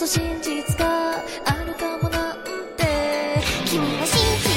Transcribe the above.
そ真実があるかもなんて。君は真実